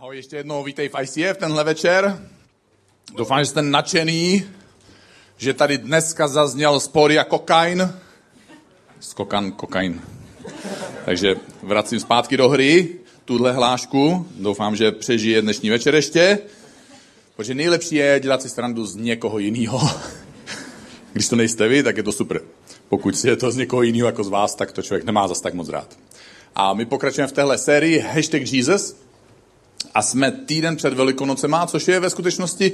Ahoj, ještě jednou vítej v ICF tenhle večer. Doufám, že jste nadšený, že tady dneska zazněl spor jako kokain. Skokan, kokain. Takže vracím zpátky do hry tuhle hlášku. Doufám, že přežije dnešní večer ještě. Protože nejlepší je dělat si srandu z někoho jiného. Když to nejste vy, tak je to super. Pokud si je to z někoho jiného jako z vás, tak to člověk nemá zas tak moc rád. A my pokračujeme v téhle sérii Hashtag Jesus. A jsme týden před Velikonocema, což je ve skutečnosti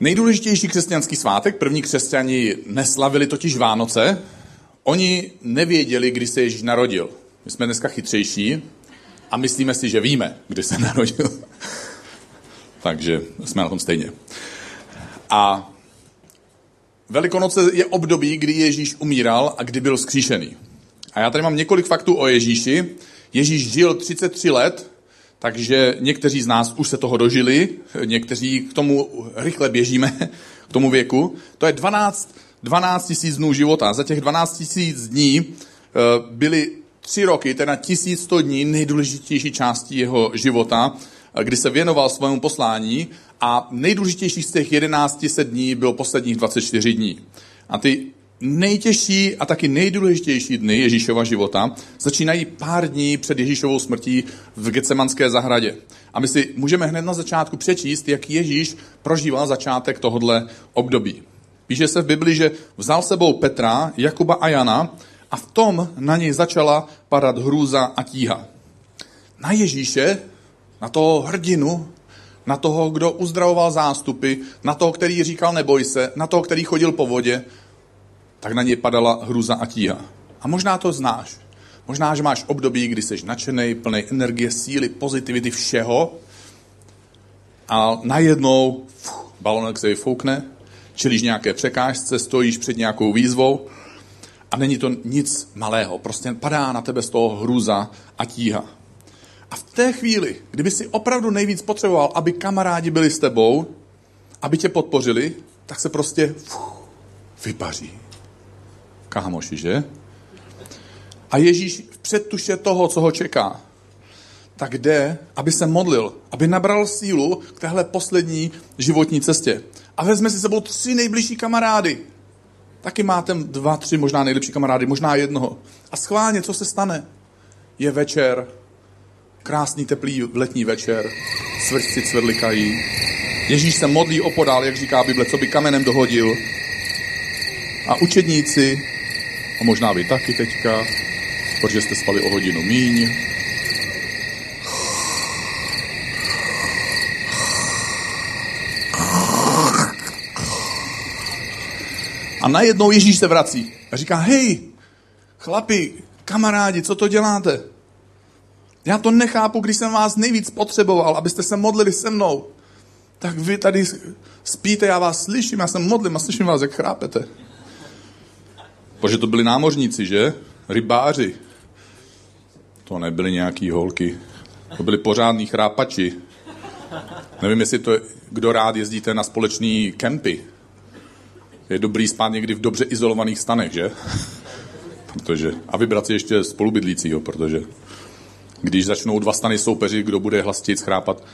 nejdůležitější křesťanský svátek. První křesťani neslavili totiž Vánoce. Oni nevěděli, kdy se Ježíš narodil. My jsme dneska chytřejší a myslíme si, že víme, kdy se narodil. Takže jsme na tom stejně. A Velikonoce je období, kdy Ježíš umíral a kdy byl skříšený. A já tady mám několik faktů o Ježíši. Ježíš žil 33 let, takže někteří z nás už se toho dožili, někteří k tomu rychle běžíme, k tomu věku. To je 12, 12 tisíc dnů života. Za těch 12 tisíc dní eh, byly tři roky, teda 1100 dní nejdůležitější částí jeho života, eh, kdy se věnoval svému poslání a nejdůležitější z těch 11 dní bylo posledních 24 dní. A ty nejtěžší a taky nejdůležitější dny Ježíšova života začínají pár dní před Ježíšovou smrtí v Getsemanské zahradě. A my si můžeme hned na začátku přečíst, jak Ježíš prožíval začátek tohodle období. Píše se v Bibli, že vzal sebou Petra, Jakuba a Jana a v tom na něj začala padat hrůza a tíha. Na Ježíše, na toho hrdinu, na toho, kdo uzdravoval zástupy, na toho, který říkal neboj se, na toho, který chodil po vodě, tak na něj padala hruza a tíha. A možná to znáš. Možná, že máš období, kdy jsi nadšený, plný energie, síly, pozitivity, všeho a najednou fuh, balonek se vyfoukne, čelíš nějaké překážce, stojíš před nějakou výzvou a není to nic malého. Prostě padá na tebe z toho hruza a tíha. A v té chvíli, kdyby si opravdu nejvíc potřeboval, aby kamarádi byli s tebou, aby tě podpořili, tak se prostě fuh, vypaří kámoši, že? A Ježíš v předtuše toho, co ho čeká, tak jde, aby se modlil, aby nabral sílu k téhle poslední životní cestě. A vezme si sebou tři nejbližší kamarády. Taky máte dva, tři možná nejlepší kamarády, možná jednoho. A schválně, co se stane? Je večer, krásný teplý letní večer, svrčci cvrlikají. Ježíš se modlí opodál, jak říká Bible, co by kamenem dohodil. A učedníci a možná vy taky teďka, protože jste spali o hodinu míň. A najednou Ježíš se vrací a říká, hej, chlapi, kamarádi, co to děláte? Já to nechápu, když jsem vás nejvíc potřeboval, abyste se modlili se mnou. Tak vy tady spíte, já vás slyším, já jsem modlím a slyším vás, jak chrápete. Protože to byli námořníci, že? Rybáři. To nebyly nějaký holky. To byli pořádní chrápači. Nevím, jestli to, je, kdo rád jezdíte na společný kempy. Je dobrý spát někdy v dobře izolovaných stanech, že? Protože, a vybrat si ještě spolubydlícího, protože když začnou dva stany soupeři, kdo bude hlastit, schrápat.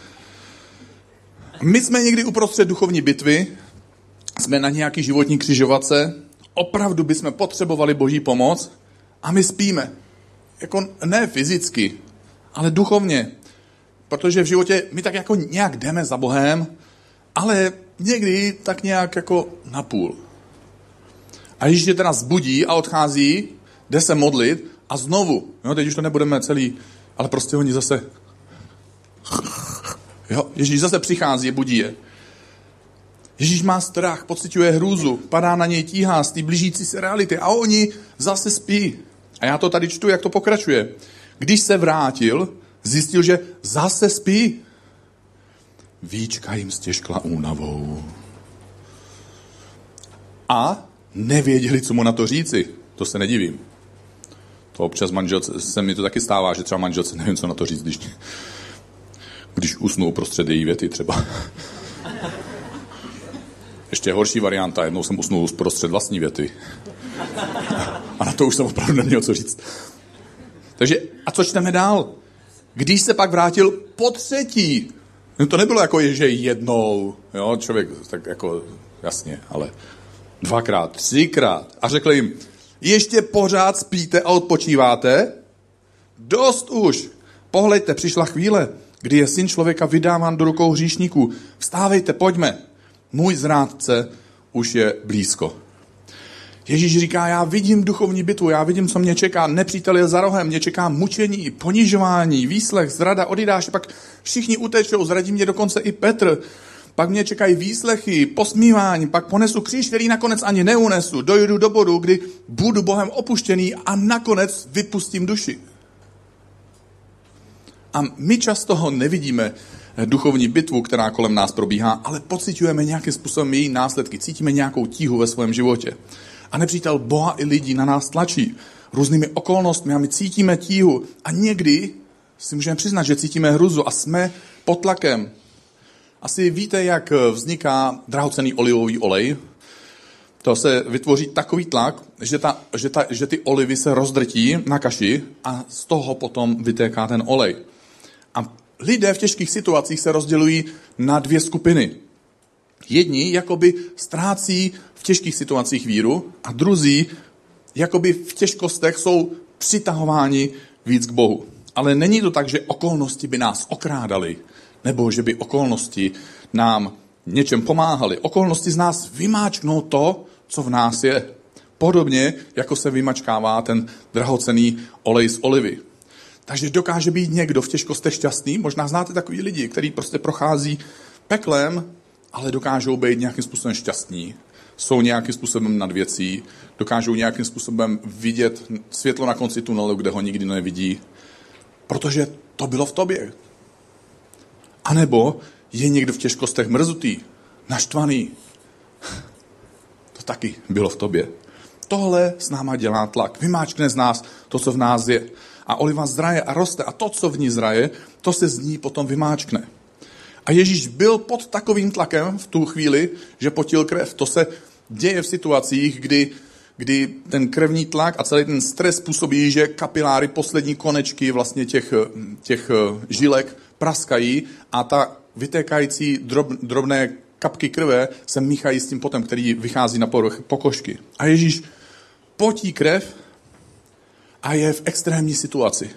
My jsme někdy uprostřed duchovní bitvy, jsme na nějaký životní křižovatce opravdu bychom potřebovali boží pomoc a my spíme. Jako ne fyzicky, ale duchovně. Protože v životě my tak jako nějak jdeme za Bohem, ale někdy tak nějak jako napůl. A Ježíš teda zbudí a odchází, jde se modlit a znovu, jo, teď už to nebudeme celý, ale prostě oni zase, jo, Ježíš zase přichází, budí je. Ježíš má strach, pociťuje hrůzu, padá na něj tíha z té blížící se reality a oni zase spí. A já to tady čtu, jak to pokračuje. Když se vrátil, zjistil, že zase spí. Víčka jim stěžkla únavou. A nevěděli, co mu na to říci. To se nedivím. To občas manželce, se mi to taky stává, že třeba manželce nevím, co na to říct, když, když usnou prostřed její věty třeba. Ještě horší varianta, jednou jsem usnul prostřed vlastní věty. A na to už jsem opravdu neměl co říct. Takže, a co čteme dál? Když se pak vrátil po třetí, no to nebylo jako, že jednou, jo, člověk, tak jako, jasně, ale dvakrát, třikrát. A řekl jim, ještě pořád spíte a odpočíváte? Dost už. Pohleďte, přišla chvíle, kdy je syn člověka vydáván do rukou hříšníků. Vstávejte, pojďme. Můj zrádce už je blízko. Ježíš říká, já vidím duchovní bitvu, já vidím, co mě čeká. Nepřítel je za rohem, mě čeká mučení, ponižování, výslech, zrada, odidáš, pak všichni utečou, zradí mě dokonce i Petr. Pak mě čekají výslechy, posmívání, pak ponesu kříž, který nakonec ani neunesu. Dojdu do bodu, kdy budu Bohem opuštěný a nakonec vypustím duši. A my často ho nevidíme, duchovní bitvu, která kolem nás probíhá, ale pocitujeme nějakým způsobem její následky, cítíme nějakou tíhu ve svém životě. A nepřítel Boha i lidí na nás tlačí různými okolnostmi a my cítíme tíhu. A někdy si můžeme přiznat, že cítíme hruzu a jsme pod tlakem. Asi víte, jak vzniká drahocený olivový olej. To se vytvoří takový tlak, že, ta, že, ta, že ty olivy se rozdrtí na kaši a z toho potom vytéká ten olej. A lidé v těžkých situacích se rozdělují na dvě skupiny. Jedni jakoby ztrácí v těžkých situacích víru a druzí jakoby v těžkostech jsou přitahováni víc k Bohu. Ale není to tak, že okolnosti by nás okrádaly, nebo že by okolnosti nám něčem pomáhaly. Okolnosti z nás vymáčknou to, co v nás je. Podobně, jako se vymačkává ten drahocený olej z olivy. Takže dokáže být někdo v těžkostech šťastný. Možná znáte takový lidi, který prostě prochází peklem, ale dokážou být nějakým způsobem šťastní. Jsou nějakým způsobem nad věcí, dokážou nějakým způsobem vidět světlo na konci tunelu, kde ho nikdy nevidí, protože to bylo v tobě. A nebo je někdo v těžkostech mrzutý, naštvaný. To taky bylo v tobě. Tohle s náma dělá tlak. Vymáčkne z nás to, co v nás je a oliva zraje a roste a to, co v ní zraje, to se z ní potom vymáčkne. A Ježíš byl pod takovým tlakem v tu chvíli, že potil krev. To se děje v situacích, kdy, kdy ten krevní tlak a celý ten stres způsobí, že kapiláry, poslední konečky vlastně těch, těch žilek praskají a ta vytékající drob, drobné kapky krve se míchají s tím potem, který vychází na povrch pokožky. A Ježíš potí krev a je v extrémní situaci.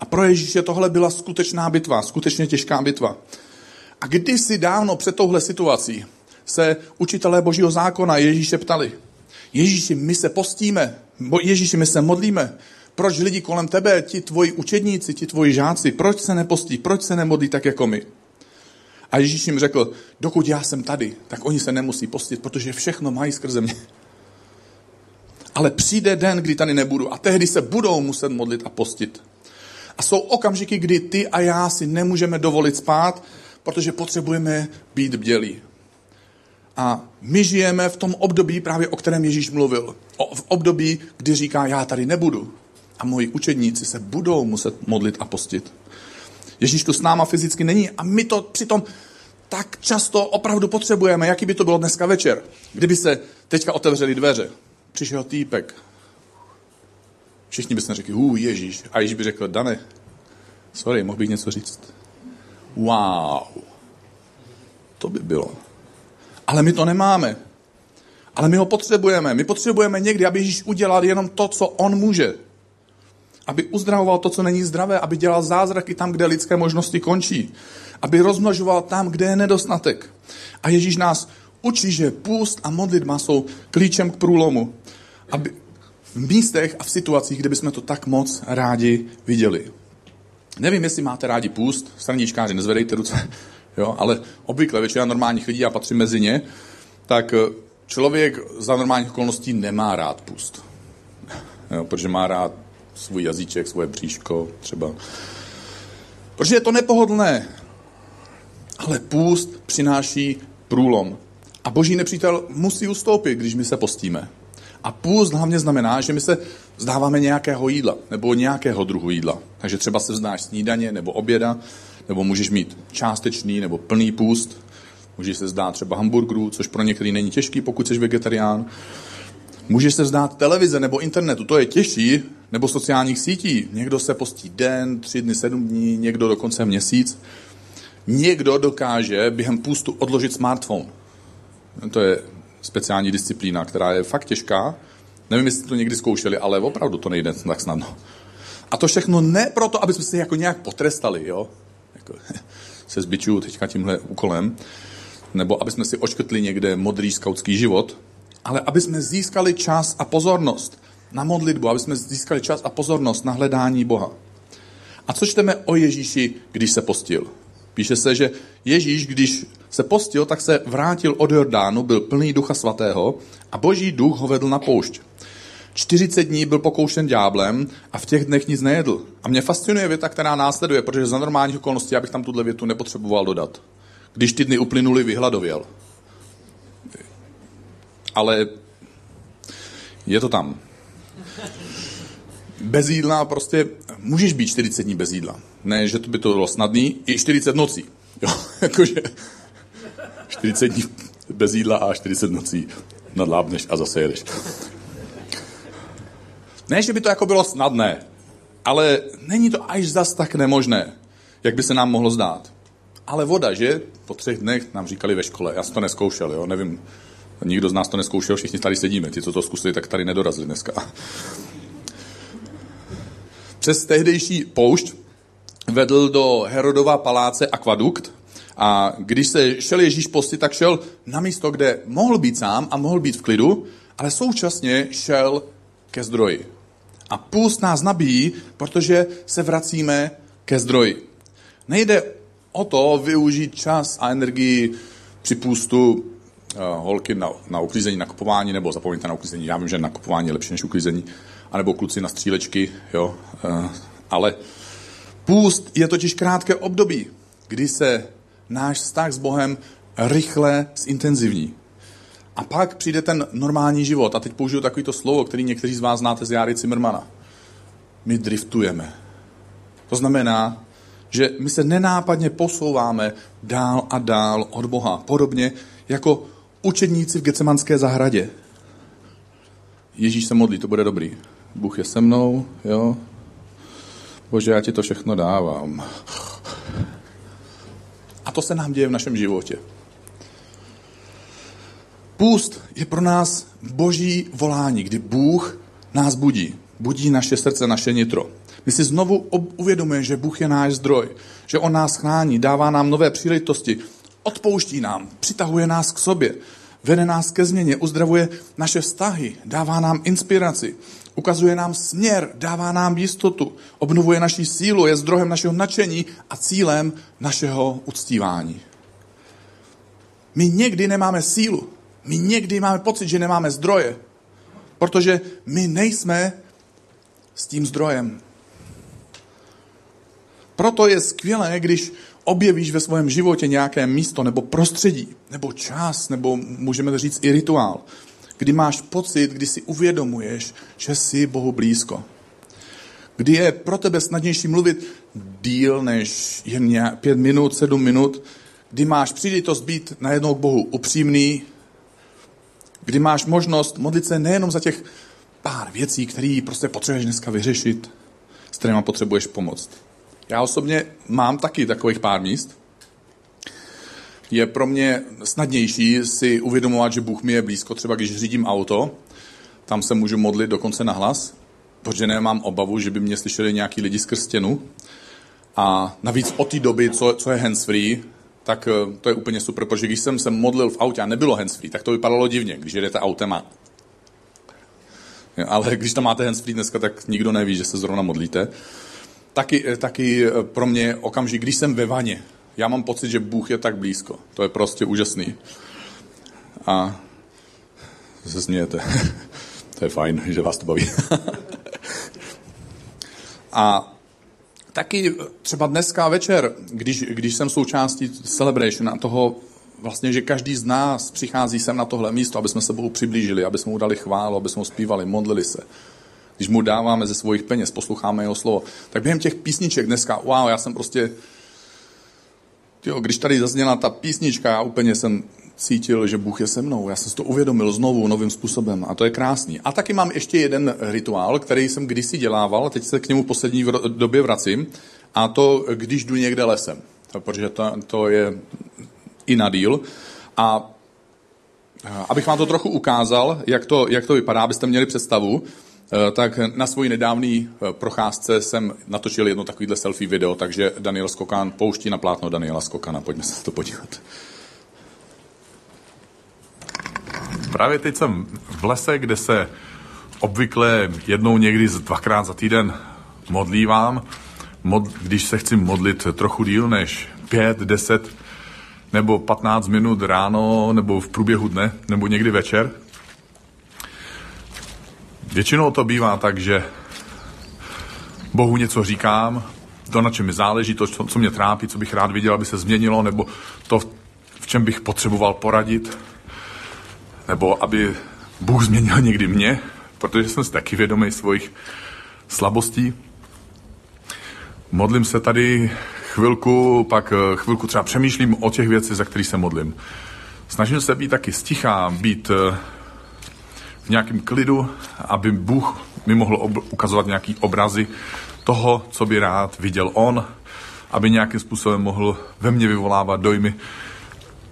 A pro Ježíše tohle byla skutečná bitva, skutečně těžká bitva. A kdysi dávno před touhle situací se učitelé božího zákona Ježíše ptali, Ježíši, my se postíme, Ježíši, my se modlíme, proč lidi kolem tebe, ti tvoji učedníci, ti tvoji žáci, proč se nepostí, proč se nemodlí tak jako my? A Ježíš jim řekl, dokud já jsem tady, tak oni se nemusí postit, protože všechno mají skrze mě. Ale přijde den, kdy tady nebudu a tehdy se budou muset modlit a postit. A jsou okamžiky, kdy ty a já si nemůžeme dovolit spát, protože potřebujeme být bdělí. A my žijeme v tom období, právě o kterém Ježíš mluvil. O, v období, kdy říká, já tady nebudu. A moji učedníci se budou muset modlit a postit. Ježíš tu s náma fyzicky není a my to přitom tak často opravdu potřebujeme, jaký by to bylo dneska večer. Kdyby se teďka otevřeli dveře přišel týpek. Všichni byste řekli, hů, Ježíš. A Ježíš by řekl, Dane, sorry, mohl bych něco říct. Wow. To by bylo. Ale my to nemáme. Ale my ho potřebujeme. My potřebujeme někdy, aby Ježíš udělal jenom to, co on může. Aby uzdravoval to, co není zdravé, aby dělal zázraky tam, kde lidské možnosti končí. Aby rozmnožoval tam, kde je nedostatek. A Ježíš nás učí, že půst a modlitba jsou klíčem k průlomu. Aby v místech a v situacích, kde bychom to tak moc rádi viděli. Nevím, jestli máte rádi půst, straníčkáři, nezvedejte ruce, jo, ale obvykle většina normálních lidí, já patřím mezi ně, tak eh, člověk za normálních okolností nemá rád půst. Jo, protože má rád svůj jazyček, svoje bříško třeba. Protože je to nepohodlné. Ale půst přináší průlom. A boží nepřítel musí ustoupit, když my se postíme. A půst hlavně znamená, že my se vzdáváme nějakého jídla, nebo nějakého druhu jídla. Takže třeba se vzdáš snídaně nebo oběda, nebo můžeš mít částečný nebo plný půst. Můžeš se zdát třeba hamburgerů, což pro některý není těžký, pokud jsi vegetarián. Můžeš se vzdát televize nebo internetu, to je těžší, nebo sociálních sítí. Někdo se postí den, tři dny, sedm dní, někdo dokonce měsíc. Někdo dokáže během půstu odložit smartphone. To je speciální disciplína, která je fakt těžká. Nevím, jestli to někdy zkoušeli, ale opravdu to nejde tak snadno. A to všechno ne proto, aby jsme se jako nějak potrestali, jo? Jako, se zbičuju teďka tímhle úkolem, nebo aby jsme si očkrtli někde modrý skautský život, ale aby jsme získali čas a pozornost na modlitbu, aby jsme získali čas a pozornost na hledání Boha. A co čteme o Ježíši, když se postil? Píše se, že Ježíš, když se postil, tak se vrátil od Jordánu, byl plný ducha svatého a boží duch ho vedl na poušť. 40 dní byl pokoušen dňáblem a v těch dnech nic nejedl. A mě fascinuje věta, která následuje, protože za normálních okolností já bych tam tuhle větu nepotřeboval dodat. Když ty dny uplynuly, vyhladověl. Ale je to tam. Bez jídla prostě můžeš být 40 dní bez jídla. Ne, že to by to bylo snadný, i 40 nocí. Jo, jakože 40 dní bez jídla a 40 nocí nadlábneš a zase jedeš. Ne, že by to jako bylo snadné, ale není to až zas tak nemožné, jak by se nám mohlo zdát. Ale voda, že? Po třech dnech nám říkali ve škole. Já jsem to neskoušel, jo? Nevím, nikdo z nás to neskoušel, všichni tady sedíme. Ti, co to zkusili, tak tady nedorazili dneska. Přes tehdejší poušť vedl do Herodova paláce akvadukt a když se šel Ježíš postit, tak šel na místo, kde mohl být sám a mohl být v klidu, ale současně šel ke zdroji. A půst nás nabíjí, protože se vracíme ke zdroji. Nejde o to využít čas a energii při půstu uh, holky na, na uklízení, nakupování, nebo zapomeňte na uklízení. Já vím, že nakupování je lepší než uklízení, anebo kluci na střílečky, jo. Uh, ale půst je totiž krátké období, kdy se náš vztah s Bohem rychle zintenzivní. A pak přijde ten normální život. A teď použiju takovýto slovo, který někteří z vás znáte z Jary Zimmermana. My driftujeme. To znamená, že my se nenápadně posouváme dál a dál od Boha. Podobně jako učedníci v Gecemanské zahradě. Ježíš se modlí, to bude dobrý. Bůh je se mnou, jo. Bože, já ti to všechno dávám. A to se nám děje v našem životě. Půst je pro nás boží volání, kdy Bůh nás budí. Budí naše srdce, naše nitro. My si znovu uvědomujeme, že Bůh je náš zdroj, že On nás chrání, dává nám nové příležitosti, odpouští nám, přitahuje nás k sobě, vede nás ke změně, uzdravuje naše vztahy, dává nám inspiraci, ukazuje nám směr, dává nám jistotu, obnovuje naši sílu, je zdrojem našeho nadšení a cílem našeho uctívání. My někdy nemáme sílu, my někdy máme pocit, že nemáme zdroje, protože my nejsme s tím zdrojem. Proto je skvělé, když objevíš ve svém životě nějaké místo nebo prostředí, nebo čas, nebo můžeme říct i rituál, kdy máš pocit, kdy si uvědomuješ, že jsi Bohu blízko. Kdy je pro tebe snadnější mluvit díl než jen pět minut, sedm minut, kdy máš příležitost být najednou k Bohu upřímný, kdy máš možnost modlit se nejenom za těch pár věcí, které prostě potřebuješ dneska vyřešit, s kterými potřebuješ pomoct. Já osobně mám taky takových pár míst. Je pro mě snadnější si uvědomovat, že Bůh mi je blízko, třeba když řídím auto, tam se můžu modlit dokonce na hlas, protože nemám obavu, že by mě slyšeli nějaký lidi z krstěnu. A navíc od té doby, co, co je hands-free, tak eh, to je úplně super, protože když jsem se modlil v autě a nebylo handsfree, tak to vypadalo divně, když jedete autem a... Ale když tam máte handsfree dneska, tak nikdo neví, že se zrovna modlíte. Taky, eh, taky eh, pro mě okamžik, když jsem ve vaně, já mám pocit, že Bůh je tak blízko. To je prostě úžasný. A se smějete. to je fajn, že vás to baví. a taky třeba dneska večer, když, když jsem součástí celebration a toho vlastně, že každý z nás přichází sem na tohle místo, aby jsme se Bohu přiblížili, aby jsme mu dali chválu, aby jsme mu zpívali, modlili se. Když mu dáváme ze svých peněz, posloucháme jeho slovo. Tak během těch písniček dneska, wow, já jsem prostě Jo, když tady zazněla ta písnička, já úplně jsem cítil, že Bůh je se mnou. Já jsem si to uvědomil znovu novým způsobem a to je krásný. A taky mám ještě jeden rituál, který jsem kdysi dělával, teď se k němu v poslední době vracím, a to, když jdu někde lesem, protože to, to je i na díl. A abych vám to trochu ukázal, jak to, jak to vypadá, abyste měli představu, tak na svoji nedávný eh, procházce jsem natočil jedno takovýhle selfie video, takže Daniel Skokan pouští na plátno Daniela Skokana. Pojďme se to podívat. Právě teď jsem v lese, kde se obvykle jednou někdy dvakrát za týden modlívám. Mod, když se chci modlit trochu díl než 5, 10 nebo 15 minut ráno, nebo v průběhu dne, nebo někdy večer, Většinou to bývá tak, že Bohu něco říkám, to, na čem mi záleží, to, co mě trápí, co bych rád viděl, aby se změnilo, nebo to, v čem bych potřeboval poradit, nebo aby Bůh změnil někdy mě, protože jsem si taky vědomý svých slabostí. Modlím se tady chvilku, pak eh, chvilku třeba přemýšlím o těch věcech, za kterých se modlím. Snažím se být taky stichá, být eh, v nějakém klidu, aby Bůh mi mohl ob- ukazovat nějaký obrazy toho, co by rád viděl on, aby nějakým způsobem mohl ve mně vyvolávat dojmy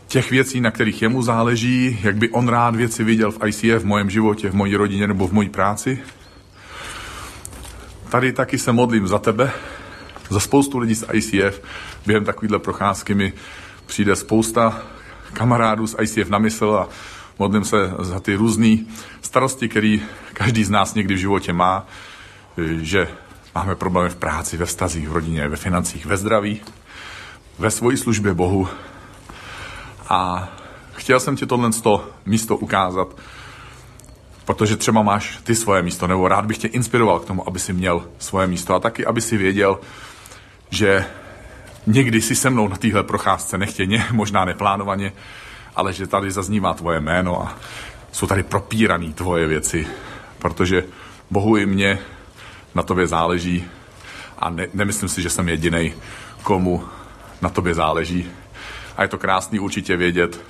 těch věcí, na kterých jemu záleží, jak by on rád věci viděl v ICF, v mém životě, v mojí rodině nebo v mojí práci. Tady taky se modlím za tebe, za spoustu lidí z ICF. Během takovýhle procházky mi přijde spousta kamarádů z ICF na mysl a modlím se za ty různé starosti, které každý z nás někdy v životě má, že máme problémy v práci, ve vztazích, v rodině, ve financích, ve zdraví, ve své službě Bohu. A chtěl jsem ti tohle místo ukázat, protože třeba máš ty svoje místo, nebo rád bych tě inspiroval k tomu, aby si měl svoje místo a taky, aby si věděl, že někdy si se mnou na téhle procházce nechtěně, možná neplánovaně, ale že tady zaznívá tvoje jméno a jsou tady propírané tvoje věci, protože Bohu i mě na tobě záleží a ne, nemyslím si, že jsem jediný, komu na tobě záleží. A je to krásný určitě vědět,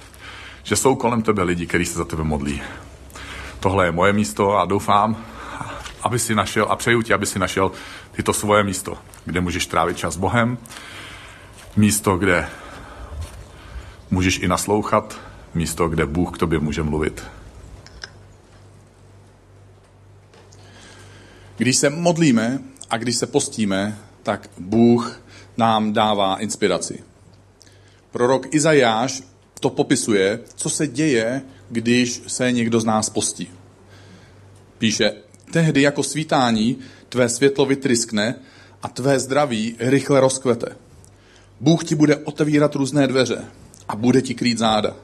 že jsou kolem tebe lidi, kteří se za tebe modlí. Tohle je moje místo a doufám, aby si našel a přeju ti, aby si našel tyto svoje místo, kde můžeš trávit čas s Bohem, místo, kde můžeš i naslouchat, místo, kde Bůh k tobě může mluvit. Když se modlíme a když se postíme, tak Bůh nám dává inspiraci. Prorok Izajáš to popisuje, co se děje, když se někdo z nás postí. Píše, tehdy jako svítání tvé světlo vytryskne a tvé zdraví rychle rozkvete. Bůh ti bude otevírat různé dveře a bude ti krýt záda.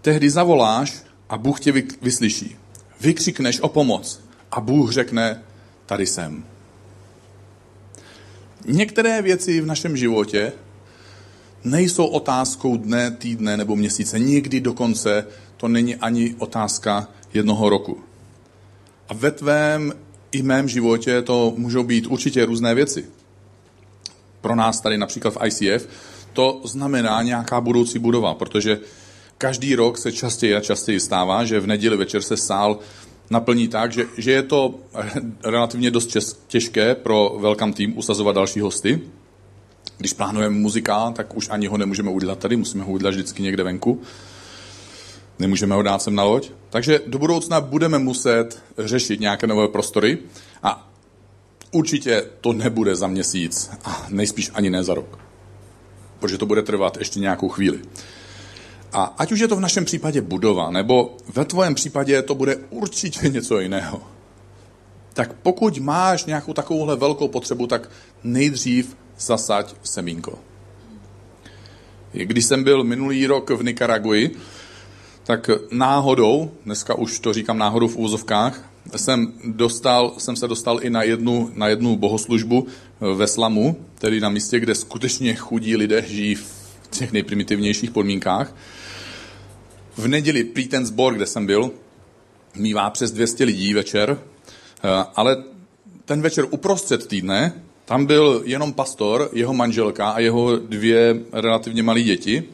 Tehdy zavoláš a Bůh tě vyslyší. Vykřikneš o pomoc a Bůh řekne, tady jsem. Některé věci v našem životě nejsou otázkou dne, týdne nebo měsíce. Nikdy dokonce to není ani otázka jednoho roku. A ve tvém i mém životě to můžou být určitě různé věci. Pro nás tady například v ICF to znamená nějaká budoucí budova, protože každý rok se častěji a častěji stává, že v neděli večer se sál naplní tak, že, že je to relativně dost těžké pro Welcome Team usazovat další hosty. Když plánujeme muzikál, tak už ani ho nemůžeme udělat tady, musíme ho udělat vždycky někde venku. Nemůžeme ho dát sem na loď. Takže do budoucna budeme muset řešit nějaké nové prostory a určitě to nebude za měsíc a nejspíš ani ne za rok. Protože to bude trvat ještě nějakou chvíli. A ať už je to v našem případě budova, nebo ve tvojem případě to bude určitě něco jiného. Tak pokud máš nějakou takovouhle velkou potřebu, tak nejdřív zasaď semínko. Když jsem byl minulý rok v Nikaraguji, tak náhodou, dneska už to říkám náhodou v úzovkách, jsem, dostal, jsem se dostal i na jednu, na jednu bohoslužbu ve Slamu, tedy na místě, kde skutečně chudí lidé žijí v těch nejprimitivnějších podmínkách. V neděli prý ten sbor, kde jsem byl, mývá přes 200 lidí večer, eh, ale ten večer uprostřed týdne, Tam byl jenom pastor, jeho manželka a jeho dvě relativně malé děti.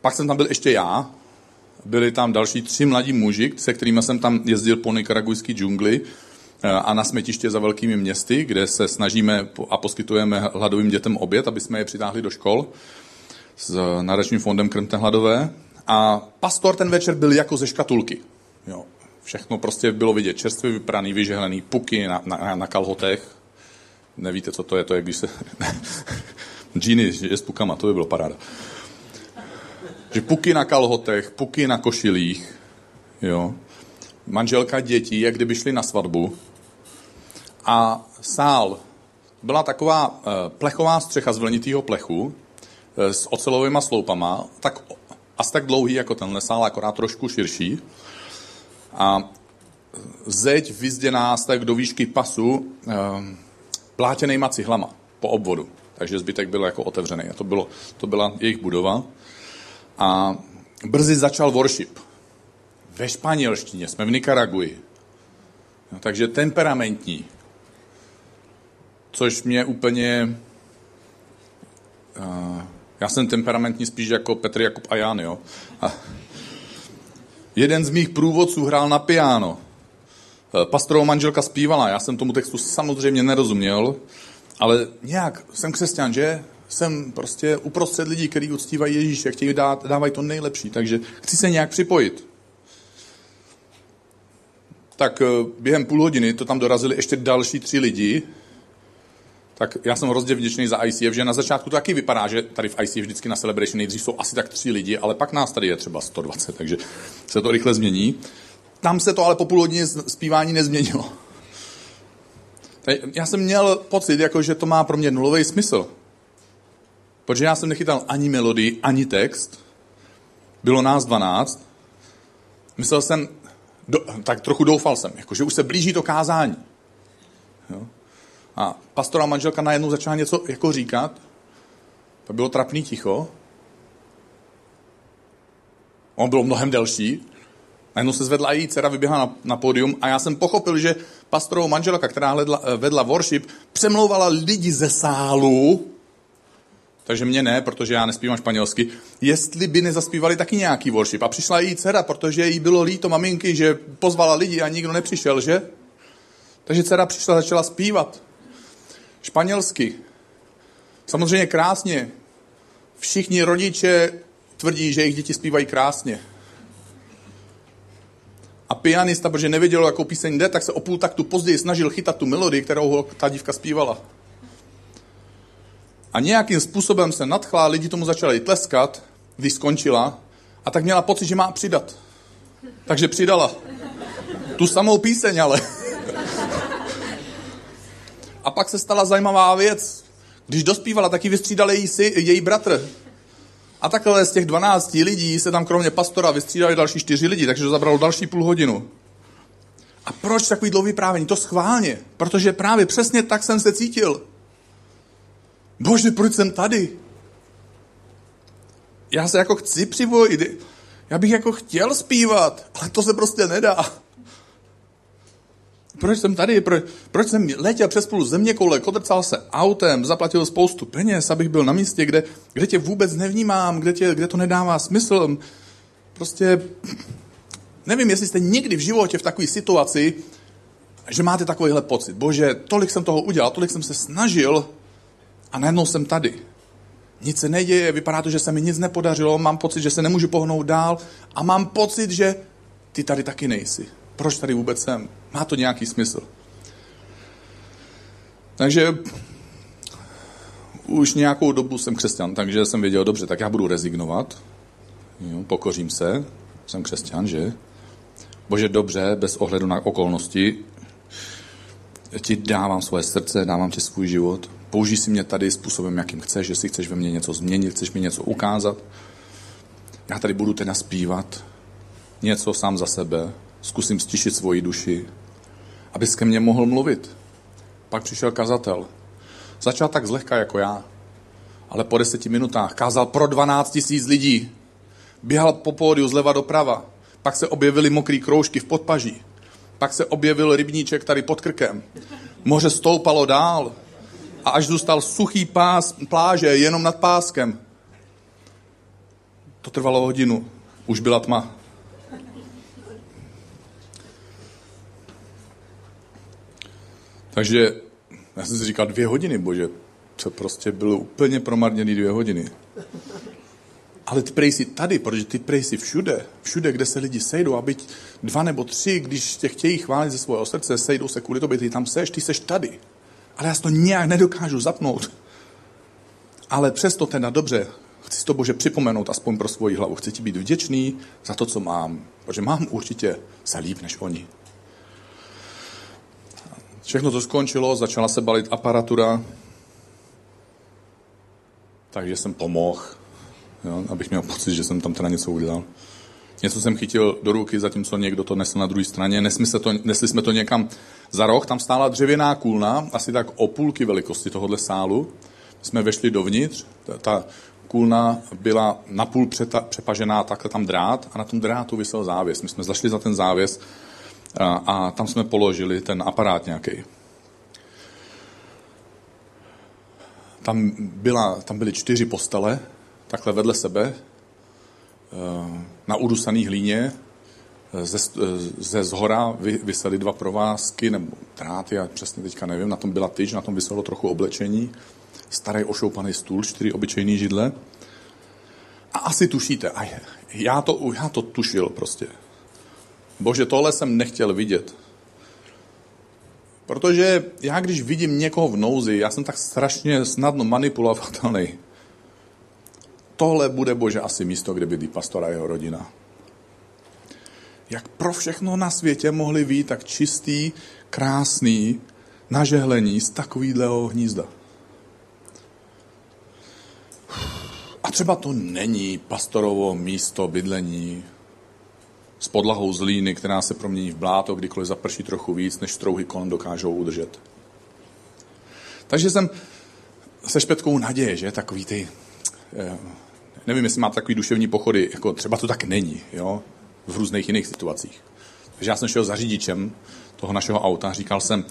Pak jsem tam byl ještě já. Byli tam další tři mladí muži, se kterými jsem tam jezdil po nikaragujské džungli a na smetiště za velkými městy, kde se snažíme a poskytujeme hladovým dětem oběd, aby jsme je přitáhli do škol s národním fondem Krmte hladové. A pastor ten večer byl jako ze škatulky. Jo. Všechno prostě bylo vidět. Čerstvě vypraný, vyžehlený, puky na, na, na kalhotech. Nevíte, co to je? To je, když se... Džíny je s pukama, to by bylo paráda. Že puky na kalhotech, puky na košilích, jo. Manželka dětí, jak kdyby šli na svatbu. A sál byla taková eh, plechová střecha z vlnitého plechu eh, s ocelovými sloupama, tak asi tak dlouhý jako tenhle sál, akorát trošku širší. A zeď vyzděná tak do výšky pasu eh, plátěnýma cihlama po obvodu. Takže zbytek byl jako otevřený. A to, bylo, to byla jejich budova. A brzy začal worship. Ve španělštině, jsme v Nikaraguji. No, takže temperamentní. Což mě úplně... Uh, já jsem temperamentní spíš jako Petr Jakub a Jan, jo. A jeden z mých průvodců hrál na piano. E, pastorová manželka zpívala, já jsem tomu textu samozřejmě nerozuměl, ale nějak jsem křesťan, že? Jsem prostě uprostřed lidí, kteří uctívají Ježíše, chtějí dát, dávají to nejlepší, takže chci se nějak připojit. Tak e, během půl hodiny to tam dorazili ještě další tři lidi, tak já jsem hrozně vděčný za ICF, že na začátku to taky vypadá, že tady v ICF vždycky na Celebration nejdřív jsou asi tak tři lidi, ale pak nás tady je třeba 120, takže se to rychle změní. Tam se to ale po půl hodině zpívání nezměnilo. Já jsem měl pocit, jako, že to má pro mě nulový smysl. Protože já jsem nechytal ani melodii, ani text. Bylo nás 12. Myslel jsem, do, tak trochu doufal jsem, jako, že už se blíží to kázání. Jo? A pastora manželka najednou začala něco jako říkat. To bylo trapný ticho. On byl mnohem delší. Najednou se zvedla její dcera, vyběhla na, na pódium a já jsem pochopil, že pastorovou manželka, která hledla, eh, vedla worship, přemlouvala lidi ze sálu, takže mě ne, protože já nespívám španělsky, jestli by nezaspívali taky nějaký worship. A přišla její dcera, protože jí bylo líto maminky, že pozvala lidi a nikdo nepřišel, že? Takže dcera přišla a začala zpívat španělsky. Samozřejmě krásně. Všichni rodiče tvrdí, že jejich děti zpívají krásně. A pianista, protože nevěděl, jakou píseň jde, tak se o půl taktu později snažil chytat tu melodii, kterou ta dívka zpívala. A nějakým způsobem se nadchla, lidi tomu začali tleskat, když skončila, a tak měla pocit, že má přidat. Takže přidala. Tu samou píseň, ale. A pak se stala zajímavá věc. Když dospívala, taky vystřídal její, si, její bratr. A takhle z těch 12 lidí se tam kromě pastora vystřídali další čtyři lidi, takže to zabralo další půl hodinu. A proč takový dlouhý vyprávění? To schválně. Protože právě přesně tak jsem se cítil. Bože, proč jsem tady? Já se jako chci přivojit. Já bych jako chtěl zpívat, ale to se prostě nedá. Proč jsem tady? Pro, proč jsem letěl přes půl země koule, kotrcal se autem, zaplatil spoustu peněz, abych byl na místě, kde, kde tě vůbec nevnímám, kde, tě, kde to nedává smysl. Prostě nevím, jestli jste někdy v životě v takové situaci, že máte takovýhle pocit. Bože, tolik jsem toho udělal, tolik jsem se snažil a najednou jsem tady. Nic se neděje, vypadá to, že se mi nic nepodařilo, mám pocit, že se nemůžu pohnout dál a mám pocit, že ty tady taky nejsi. Proč tady vůbec jsem? Má to nějaký smysl. Takže už nějakou dobu jsem křesťan, takže jsem věděl, dobře, tak já budu rezignovat, jo, pokořím se, jsem křesťan, že? Bože, dobře, bez ohledu na okolnosti, ti dávám svoje srdce, dávám ti svůj život, použij si mě tady způsobem, jakým chceš, že si chceš ve mně něco změnit, chceš mi něco ukázat. Já tady budu teda zpívat něco sám za sebe, zkusím stišit svoji duši, aby ke mně mohl mluvit. Pak přišel kazatel. Začal tak zlehka jako já, ale po deseti minutách kázal pro 12 tisíc lidí. Běhal po pódiu zleva doprava. Pak se objevily mokré kroužky v podpaží. Pak se objevil rybníček tady pod krkem. Moře stoupalo dál. A až zůstal suchý pás, pláže jenom nad páskem. To trvalo hodinu. Už byla tma. Takže já jsem si říkal dvě hodiny, bože, to prostě bylo úplně promarněný dvě hodiny. Ale ty prejsi tady, protože ty prejsi všude, všude, kde se lidi sejdou, aby dva nebo tři, když tě chtějí chválit ze svého srdce, sejdou se kvůli tobě, ty tam seš, ty seš tady. Ale já to nějak nedokážu zapnout. Ale přesto teda dobře, chci si to Bože připomenout aspoň pro svoji hlavu. Chci ti být vděčný za to, co mám, protože mám určitě se líp než oni. Všechno to skončilo, začala se balit aparatura, takže jsem pomohl, jo, abych měl pocit, že jsem tam teda něco udělal. Něco jsem chytil do ruky, zatímco někdo to nesl na druhé straně. Nesli, se to, nesli jsme to někam za roh, tam stála dřevěná kůlna, asi tak o půlky velikosti tohohle sálu. My jsme vešli dovnitř, ta, ta kůlna byla napůl přeta, přepažená, takhle tam drát a na tom drátu vysel závěs. My jsme zašli za ten závěs a, a tam jsme položili ten aparát nějaký. Tam, byla, tam byly čtyři postele, takhle vedle sebe, na udusaný hlíně, ze, ze zhora vysely dva provázky nebo dráty, já přesně teďka nevím, na tom byla tyč, na tom vyselo trochu oblečení, starý ošoupaný stůl, čtyři obyčejný židle. A asi tušíte, a já to, já to tušil prostě. Bože, tohle jsem nechtěl vidět. Protože já, když vidím někoho v nouzi, já jsem tak strašně snadno manipulovatelný. Tohle bude, Bože, asi místo, kde bydlí pastora a jeho rodina. Jak pro všechno na světě mohli být tak čistý, krásný, nažehlení z takovýhleho hnízda. A třeba to není pastorovo místo bydlení, s podlahou z líny, která se promění v bláto, kdykoliv zaprší trochu víc, než strouhy kolem dokážou udržet. Takže jsem se špetkou naděje, že takový ty, eh, nevím, jestli má takový duševní pochody, jako třeba to tak není, jo, v různých jiných situacích. Takže já jsem šel za řidičem toho našeho auta a říkal jsem,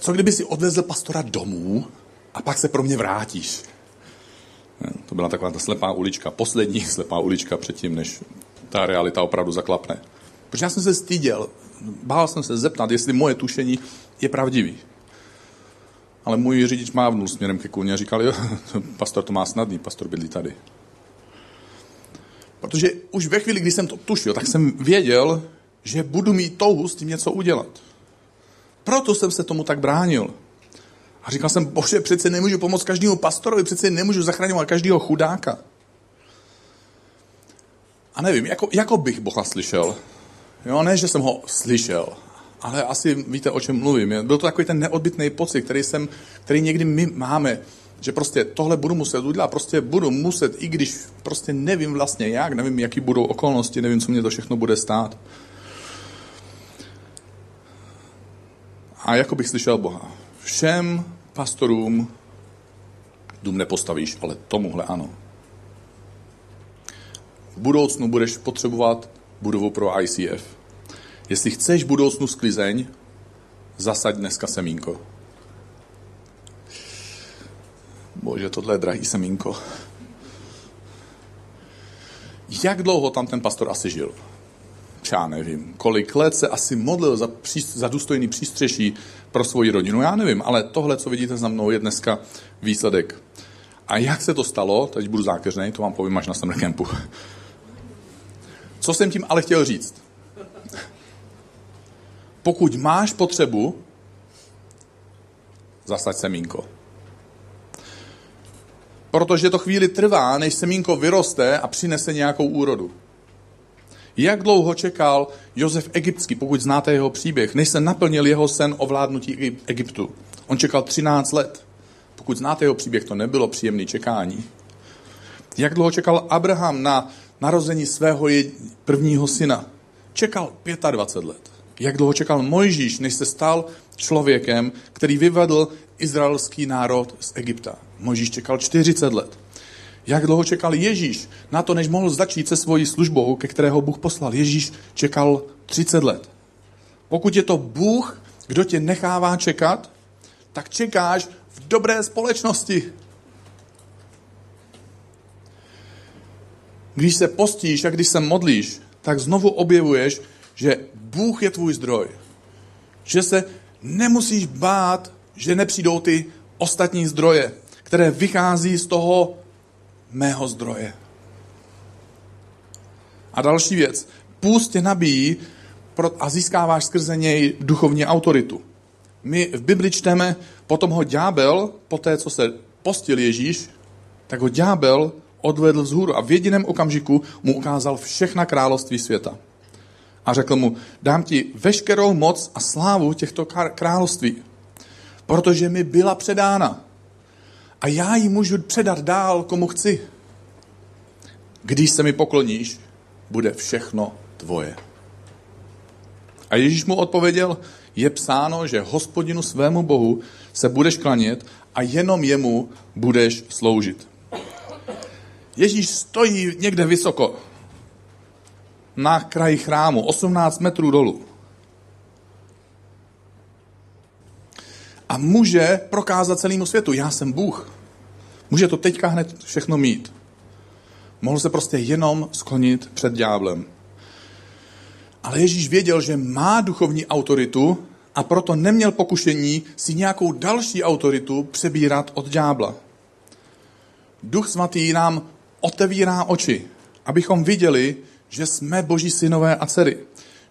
co kdyby si odvezl pastora domů a pak se pro mě vrátíš? To byla taková ta slepá ulička, poslední slepá ulička předtím, než ta realita opravdu zaklapne. Protože já jsem se styděl, bál jsem se zeptat, jestli moje tušení je pravdivý. Ale můj řidič mávnul směrem ke kůně a říkal, jo, pastor to má snadný, pastor bydlí tady. Protože už ve chvíli, kdy jsem to tušil, tak jsem věděl, že budu mít touhu s tím něco udělat. Proto jsem se tomu tak bránil. A říkal jsem, bože, přece nemůžu pomoct každému pastorovi, přece nemůžu zachraňovat každého chudáka. A nevím, jako, jako bych Boha slyšel. Jo, ne, že jsem ho slyšel, ale asi víte, o čem mluvím. Byl to takový ten neodbitný pocit, který, jsem, který někdy my máme, že prostě tohle budu muset udělat, prostě budu muset, i když prostě nevím vlastně jak, nevím, jaký budou okolnosti, nevím, co mě to všechno bude stát. A jako bych slyšel Boha. Všem pastorům dům nepostavíš, ale tomuhle ano budoucnu budeš potřebovat budovu pro ICF. Jestli chceš v budoucnu sklizeň, zasaď dneska semínko. Bože, tohle je drahý semínko. Jak dlouho tam ten pastor asi žil? Já nevím. Kolik let se asi modlil za, pří, za důstojný přístřeší pro svoji rodinu? Já nevím, ale tohle, co vidíte za mnou, je dneska výsledek. A jak se to stalo, teď budu zákeřný, to vám povím až na summer campu. Co jsem tím ale chtěl říct? Pokud máš potřebu, zasaď semínko. Protože to chvíli trvá, než semínko vyroste a přinese nějakou úrodu. Jak dlouho čekal Josef Egyptský, pokud znáte jeho příběh, než se naplnil jeho sen o vládnutí Egyptu? On čekal 13 let. Pokud znáte jeho příběh, to nebylo příjemné čekání. Jak dlouho čekal Abraham na narození svého prvního syna. Čekal 25 let. Jak dlouho čekal Mojžíš, než se stal člověkem, který vyvedl izraelský národ z Egypta. Mojžíš čekal 40 let. Jak dlouho čekal Ježíš na to, než mohl začít se svojí službou, ke kterého Bůh poslal. Ježíš čekal 30 let. Pokud je to Bůh, kdo tě nechává čekat, tak čekáš v dobré společnosti. Když se postíš a když se modlíš, tak znovu objevuješ, že Bůh je tvůj zdroj. Že se nemusíš bát, že nepřijdou ty ostatní zdroje, které vychází z toho mého zdroje. A další věc. Půst tě nabíjí a získáváš skrze něj duchovní autoritu. My v Bibli čteme, potom ho ďábel, po té, co se postil Ježíš, tak ho ďábel odvedl vzhůru a v jediném okamžiku mu ukázal všechna království světa. A řekl mu, dám ti veškerou moc a slávu těchto království, protože mi byla předána. A já ji můžu předat dál, komu chci. Když se mi pokloníš, bude všechno tvoje. A Ježíš mu odpověděl, je psáno, že hospodinu svému bohu se budeš klanět a jenom jemu budeš sloužit. Ježíš stojí někde vysoko, na kraji chrámu, 18 metrů dolů. A může prokázat celému světu, já jsem Bůh. Může to teďka hned všechno mít. Mohl se prostě jenom sklonit před ďáblem. Ale Ježíš věděl, že má duchovní autoritu a proto neměl pokušení si nějakou další autoritu přebírat od ďábla. Duch svatý nám otevírá oči, abychom viděli, že jsme boží synové a dcery.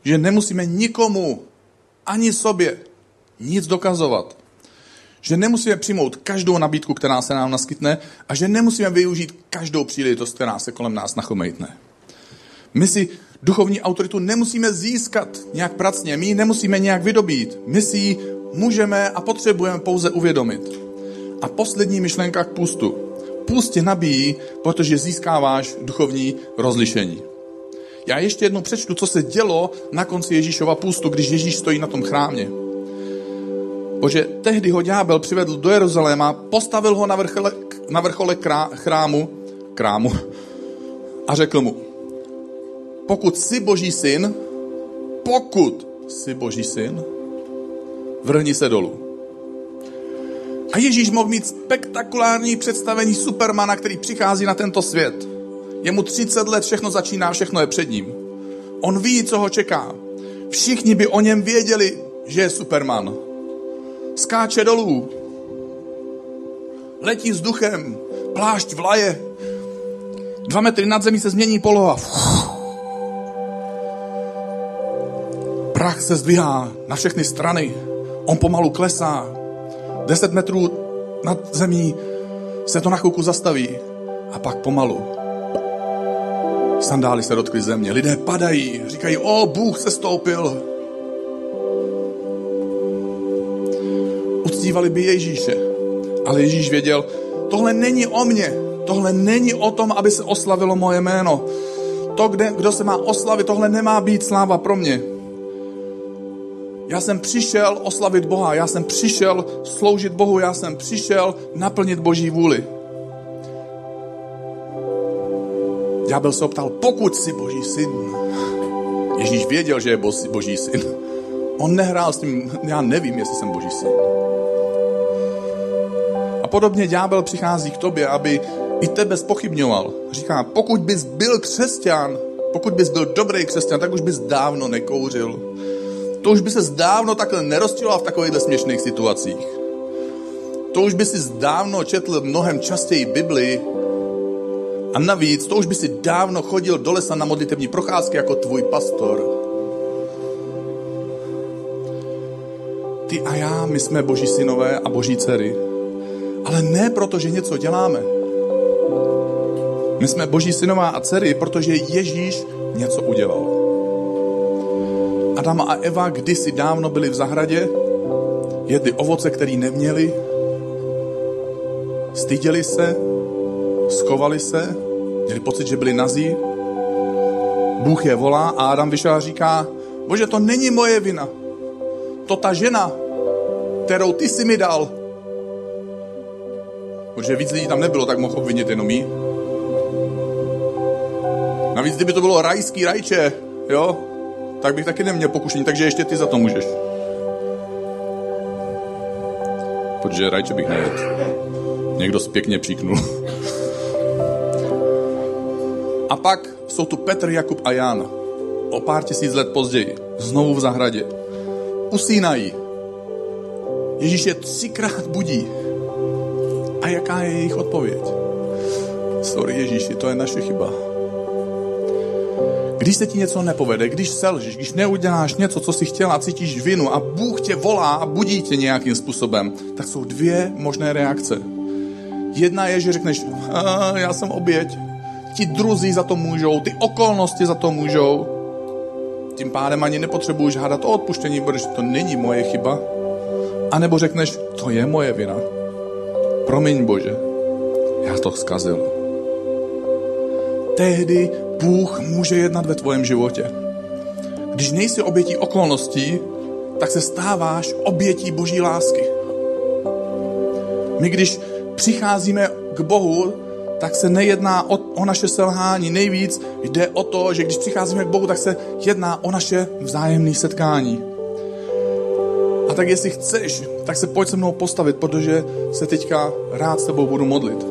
Že nemusíme nikomu, ani sobě, nic dokazovat. Že nemusíme přijmout každou nabídku, která se nám naskytne a že nemusíme využít každou příležitost, která se kolem nás nachomejtne. My si duchovní autoritu nemusíme získat nějak pracně, my ji nemusíme nějak vydobít. My si ji můžeme a potřebujeme pouze uvědomit. A poslední myšlenka k půstu. Půst tě nabíjí, protože získáváš duchovní rozlišení. Já ještě jednou přečtu, co se dělo na konci Ježíšova půstu, když Ježíš stojí na tom chrámě. Bože, tehdy ho ďábel přivedl do Jeruzaléma, postavil ho na vrchole, na vrchole krá, chrámu, krámu a řekl mu, pokud jsi boží syn, pokud jsi boží syn, vrhni se dolů. A Ježíš mohl mít spektakulární představení Supermana, který přichází na tento svět. Je mu 30 let, všechno začíná, všechno je před ním. On ví, co ho čeká. Všichni by o něm věděli, že je Superman. Skáče dolů. Letí vzduchem. Plášť vlaje. Dva metry nad zemí se změní poloha. Prach se zdvihá na všechny strany. On pomalu klesá. Deset metrů nad zemí se to na chvilku zastaví. A pak pomalu Sandály se dotkly země. Lidé padají, říkají, o, Bůh se stoupil. Uctívali by Ježíše. Ale Ježíš věděl, tohle není o mně. Tohle není o tom, aby se oslavilo moje jméno. To, kde, kdo se má oslavit, tohle nemá být sláva pro mě. Já jsem přišel oslavit Boha, já jsem přišel sloužit Bohu, já jsem přišel naplnit Boží vůli. Ďábel se optal, pokud jsi boží syn. Ježíš věděl, že je boží syn. On nehrál s tím, já nevím, jestli jsem boží syn. A podobně ďábel přichází k tobě, aby i tebe spochybňoval. Říká, pokud bys byl křesťan, pokud bys byl dobrý křesťan, tak už bys dávno nekouřil. To už by se dávno takhle nerozčiloval v takovýchhle směšných situacích. To už by si dávno četl mnohem častěji Bibli a navíc, to už by si dávno chodil do lesa na modlitevní procházky jako tvůj pastor. Ty a já, my jsme boží synové a boží dcery. Ale ne proto, že něco děláme. My jsme boží synová a dcery, protože Ježíš něco udělal. Adam a Eva kdysi dávno byli v zahradě, jedli ovoce, který neměli, styděli se, skovali se, měli pocit, že byli nazí. Bůh je volá a Adam vyšel a říká, bože, to není moje vina. To ta žena, kterou ty si mi dal. Protože víc lidí tam nebylo, tak mohl obvinit jenom jí. Navíc, kdyby to bylo rajský rajče, jo, tak bych taky neměl pokušení, takže ještě ty za to můžeš. protože radši bych nejet. Někdo pěkně příknul. A pak jsou tu Petr, Jakub a Jan. O pár tisíc let později. Znovu v zahradě. Usínají. Ježíš je třikrát budí. A jaká je jejich odpověď? Sorry Ježíši, to je naše chyba. Když se ti něco nepovede, když selžeš, když neuděláš něco, co si chtěl a cítíš vinu a Bůh tě volá a budí tě nějakým způsobem, tak jsou dvě možné reakce. Jedna je, že řekneš, já jsem oběť, ti druzí za to můžou, ty okolnosti za to můžou. Tím pádem ani nepotřebuješ hádat o odpuštění, protože to není moje chyba. A nebo řekneš, to je moje vina. Promiň Bože, já to zkazil. Tehdy Bůh může jednat ve tvém životě. Když nejsi obětí okolností, tak se stáváš obětí boží lásky. My když přicházíme k Bohu, tak se nejedná o, o naše selhání. Nejvíc jde o to, že když přicházíme k Bohu, tak se jedná o naše vzájemné setkání. A tak jestli chceš, tak se pojď se mnou postavit, protože se teďka rád s tebou budu modlit.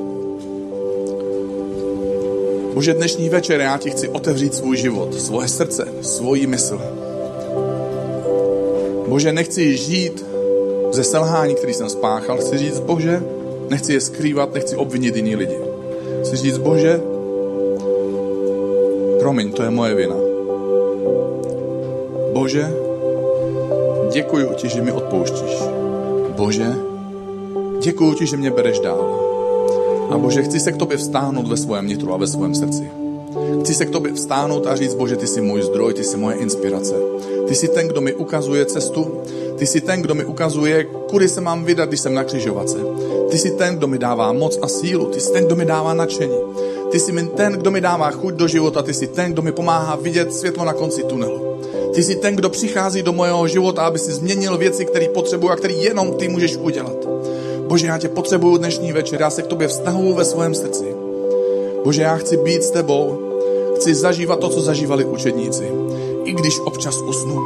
Bože, dnešní večer já ti chci otevřít svůj život, svoje srdce, svoji mysl. Bože, nechci žít ze selhání, který jsem spáchal. Chci říct, Bože, nechci je skrývat, nechci obvinit jiný lidi. Chci říct, Bože, promiň, to je moje vina. Bože, děkuji ti, že mi odpouštíš. Bože, děkuji ti, že mě bereš dál. A Bože, chci se k tobě vstáhnout ve svém nitru a ve svém srdci. Chci se k tobě vstáhnout a říct, Bože, ty jsi můj zdroj, ty jsi moje inspirace. Ty jsi ten, kdo mi ukazuje cestu, ty jsi ten, kdo mi ukazuje, kudy se mám vydat, když jsem na křižovatce. Ty jsi ten, kdo mi dává moc a sílu, ty jsi ten, kdo mi dává nadšení. Ty jsi ten, kdo mi dává chuť do života, ty jsi ten, kdo mi pomáhá vidět světlo na konci tunelu. Ty jsi ten, kdo přichází do mojeho života, aby si změnil věci, které potřebuji a které jenom ty můžeš udělat. Bože, já tě potřebuju dnešní večer, já se k tobě vztahuju ve svém srdci. Bože, já chci být s tebou, chci zažívat to, co zažívali učedníci. I když občas usnu,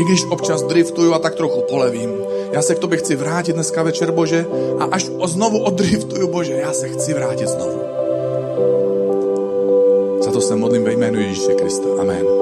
i když občas driftuju a tak trochu polevím. Já se k tobě chci vrátit dneska večer, Bože, a až o znovu odriftuju, Bože, já se chci vrátit znovu. Za to se modlím ve jménu Ježíše Krista. Amen.